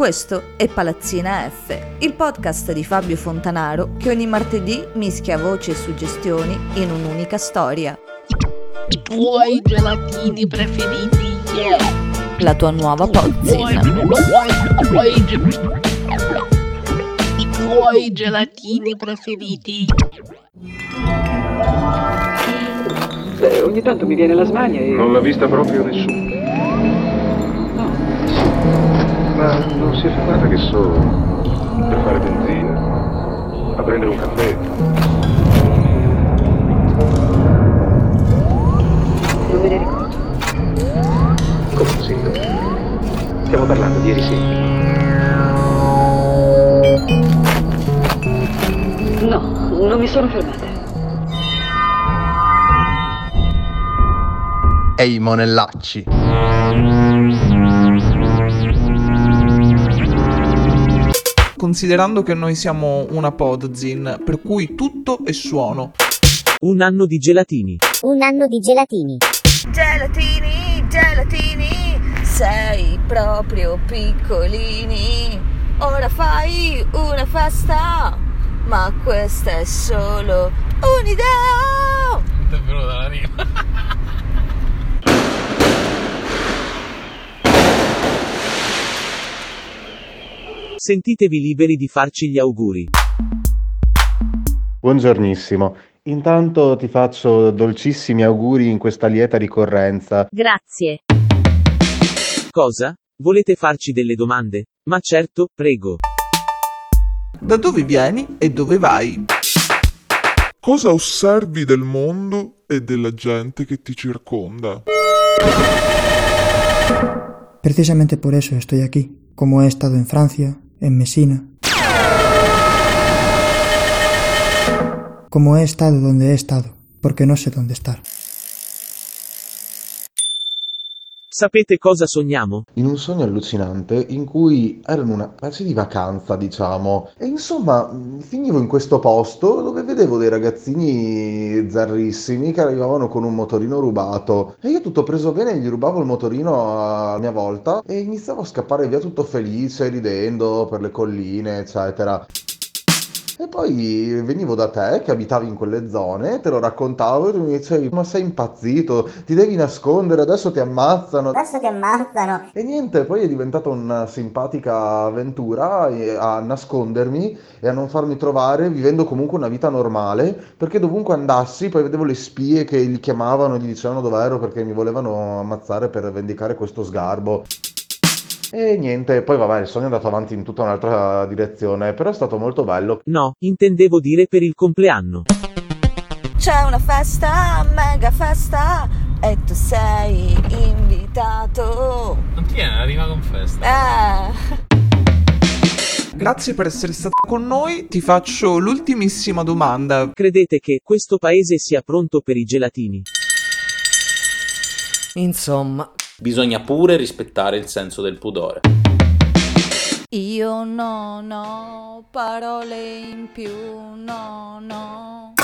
Questo è Palazzina F, il podcast di Fabio Fontanaro che ogni martedì mischia voci e suggestioni in un'unica storia. I tuoi gelatini preferiti? La tua nuova pozzina. I tuoi gelatini preferiti? Beh, ogni tanto mi viene la smania e... Non l'ha vista proprio nessuno. Ma non si è fermata che so per fare benzina, a prendere un caffè. Non me ne ricordo. Come sì? Stiamo parlando di ieri sera. No, non mi sono fermata. Ehi monellacci. Considerando che noi siamo una podzin, per cui tutto è suono. Un anno di gelatini. Un anno di gelatini. Gelatini, gelatini, sei proprio piccolini. Ora fai una festa, ma questa è solo un'idea. Sentitevi liberi di farci gli auguri. Buongiornissimo. Intanto ti faccio dolcissimi auguri in questa lieta ricorrenza. Grazie. Cosa? Volete farci delle domande? Ma certo, prego. Da dove vieni e dove vai? Cosa osservi del mondo e della gente che ti circonda? Precisamente por eso estoy aquí, como he estado en Francia, en Messina. Como he estado donde he estado, porque no sé dónde estar. Sapete cosa sogniamo? In un sogno allucinante in cui ero in una specie di vacanza, diciamo, e insomma finivo in questo posto dove vedevo dei ragazzini zarrissimi che arrivavano con un motorino rubato e io tutto preso bene gli rubavo il motorino a mia volta e iniziavo a scappare via tutto felice, ridendo per le colline, eccetera. Poi venivo da te che abitavi in quelle zone, te lo raccontavo e tu mi dicevi ma sei impazzito, ti devi nascondere, adesso ti ammazzano. Adesso ti ammazzano. E niente, poi è diventata una simpatica avventura eh, a nascondermi e a non farmi trovare vivendo comunque una vita normale, perché dovunque andassi poi vedevo le spie che li chiamavano e gli dicevano dove ero perché mi volevano ammazzare per vendicare questo sgarbo. E niente, poi vabbè, il sogno è andato avanti in tutta un'altra direzione, però è stato molto bello. No, intendevo dire per il compleanno. C'è una festa, mega festa, e tu sei invitato. Non ti viene la rima con festa? Eh. Grazie per essere stato con noi, ti faccio l'ultimissima domanda. Credete che questo paese sia pronto per i gelatini? Insomma, bisogna pure rispettare il senso del pudore. Io non ho parole in più, no, no.